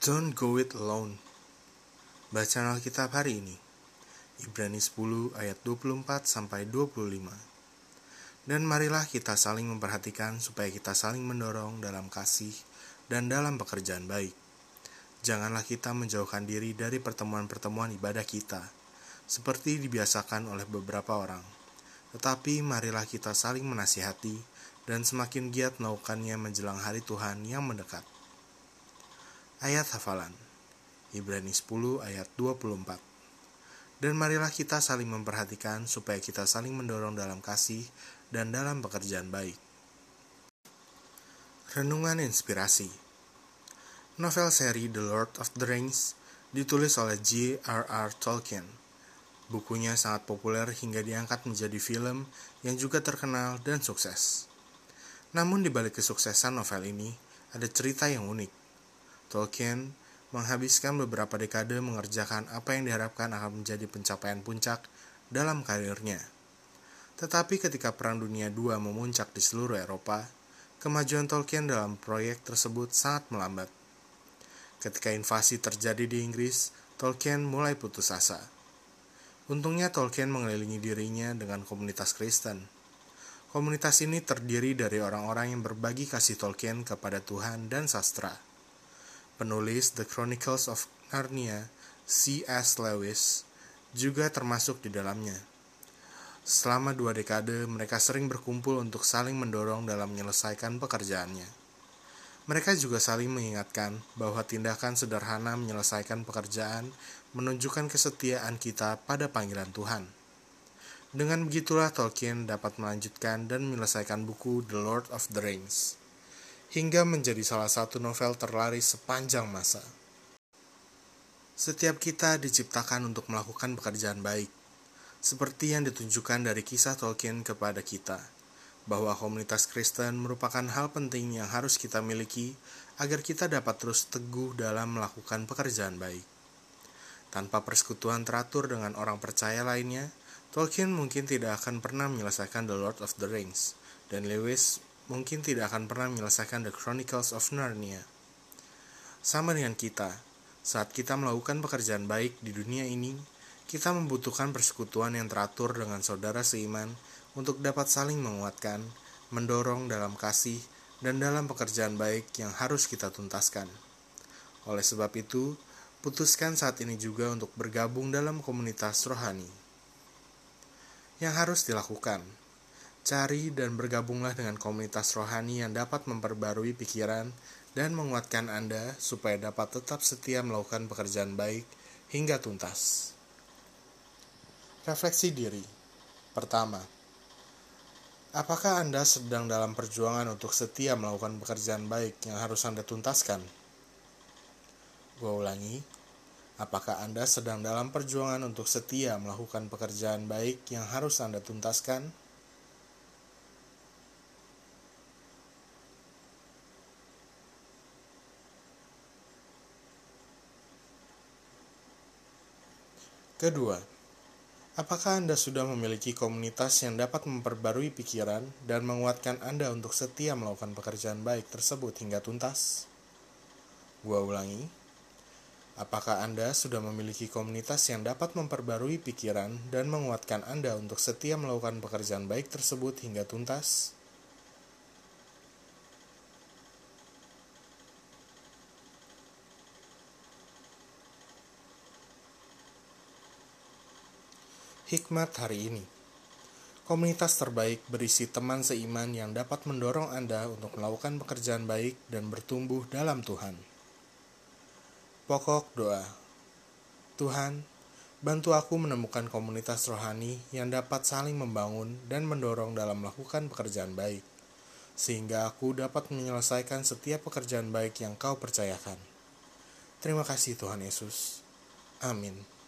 Don't go it alone. Bacaan Alkitab hari ini. Ibrani 10 ayat 24 sampai 25. Dan marilah kita saling memperhatikan supaya kita saling mendorong dalam kasih dan dalam pekerjaan baik. Janganlah kita menjauhkan diri dari pertemuan-pertemuan ibadah kita, seperti dibiasakan oleh beberapa orang. Tetapi marilah kita saling menasihati dan semakin giat melakukannya menjelang hari Tuhan yang mendekat. Ayat hafalan Ibrani 10 ayat 24 Dan marilah kita saling memperhatikan supaya kita saling mendorong dalam kasih dan dalam pekerjaan baik. Renungan Inspirasi Novel seri The Lord of the Rings ditulis oleh J.R.R. Tolkien. Bukunya sangat populer hingga diangkat menjadi film yang juga terkenal dan sukses. Namun di balik kesuksesan novel ini, ada cerita yang unik. Tolkien menghabiskan beberapa dekade mengerjakan apa yang diharapkan akan menjadi pencapaian puncak dalam karirnya. Tetapi ketika Perang Dunia II memuncak di seluruh Eropa, kemajuan Tolkien dalam proyek tersebut sangat melambat. Ketika invasi terjadi di Inggris, Tolkien mulai putus asa. Untungnya Tolkien mengelilingi dirinya dengan komunitas Kristen. Komunitas ini terdiri dari orang-orang yang berbagi kasih Tolkien kepada Tuhan dan sastra penulis The Chronicles of Narnia, C.S. Lewis, juga termasuk di dalamnya. Selama dua dekade, mereka sering berkumpul untuk saling mendorong dalam menyelesaikan pekerjaannya. Mereka juga saling mengingatkan bahwa tindakan sederhana menyelesaikan pekerjaan menunjukkan kesetiaan kita pada panggilan Tuhan. Dengan begitulah Tolkien dapat melanjutkan dan menyelesaikan buku The Lord of the Rings hingga menjadi salah satu novel terlaris sepanjang masa. Setiap kita diciptakan untuk melakukan pekerjaan baik, seperti yang ditunjukkan dari kisah Tolkien kepada kita, bahwa komunitas Kristen merupakan hal penting yang harus kita miliki agar kita dapat terus teguh dalam melakukan pekerjaan baik. Tanpa persekutuan teratur dengan orang percaya lainnya, Tolkien mungkin tidak akan pernah menyelesaikan The Lord of the Rings, dan Lewis mungkin tidak akan pernah menyelesaikan The Chronicles of Narnia. Sama dengan kita, saat kita melakukan pekerjaan baik di dunia ini, kita membutuhkan persekutuan yang teratur dengan saudara seiman untuk dapat saling menguatkan, mendorong dalam kasih, dan dalam pekerjaan baik yang harus kita tuntaskan. Oleh sebab itu, putuskan saat ini juga untuk bergabung dalam komunitas rohani. Yang harus dilakukan – Cari dan bergabunglah dengan komunitas rohani yang dapat memperbarui pikiran dan menguatkan Anda supaya dapat tetap setia melakukan pekerjaan baik hingga tuntas. Refleksi diri. Pertama, apakah Anda sedang dalam perjuangan untuk setia melakukan pekerjaan baik yang harus Anda tuntaskan? Gua ulangi, apakah Anda sedang dalam perjuangan untuk setia melakukan pekerjaan baik yang harus Anda tuntaskan? Kedua, apakah Anda sudah memiliki komunitas yang dapat memperbarui pikiran dan menguatkan Anda untuk setia melakukan pekerjaan baik tersebut hingga tuntas? Gua ulangi, apakah Anda sudah memiliki komunitas yang dapat memperbarui pikiran dan menguatkan Anda untuk setia melakukan pekerjaan baik tersebut hingga tuntas? Hikmat hari ini Komunitas terbaik berisi teman seiman yang dapat mendorong Anda untuk melakukan pekerjaan baik dan bertumbuh dalam Tuhan. Pokok doa Tuhan, bantu aku menemukan komunitas rohani yang dapat saling membangun dan mendorong dalam melakukan pekerjaan baik, sehingga aku dapat menyelesaikan setiap pekerjaan baik yang kau percayakan. Terima kasih Tuhan Yesus. Amin.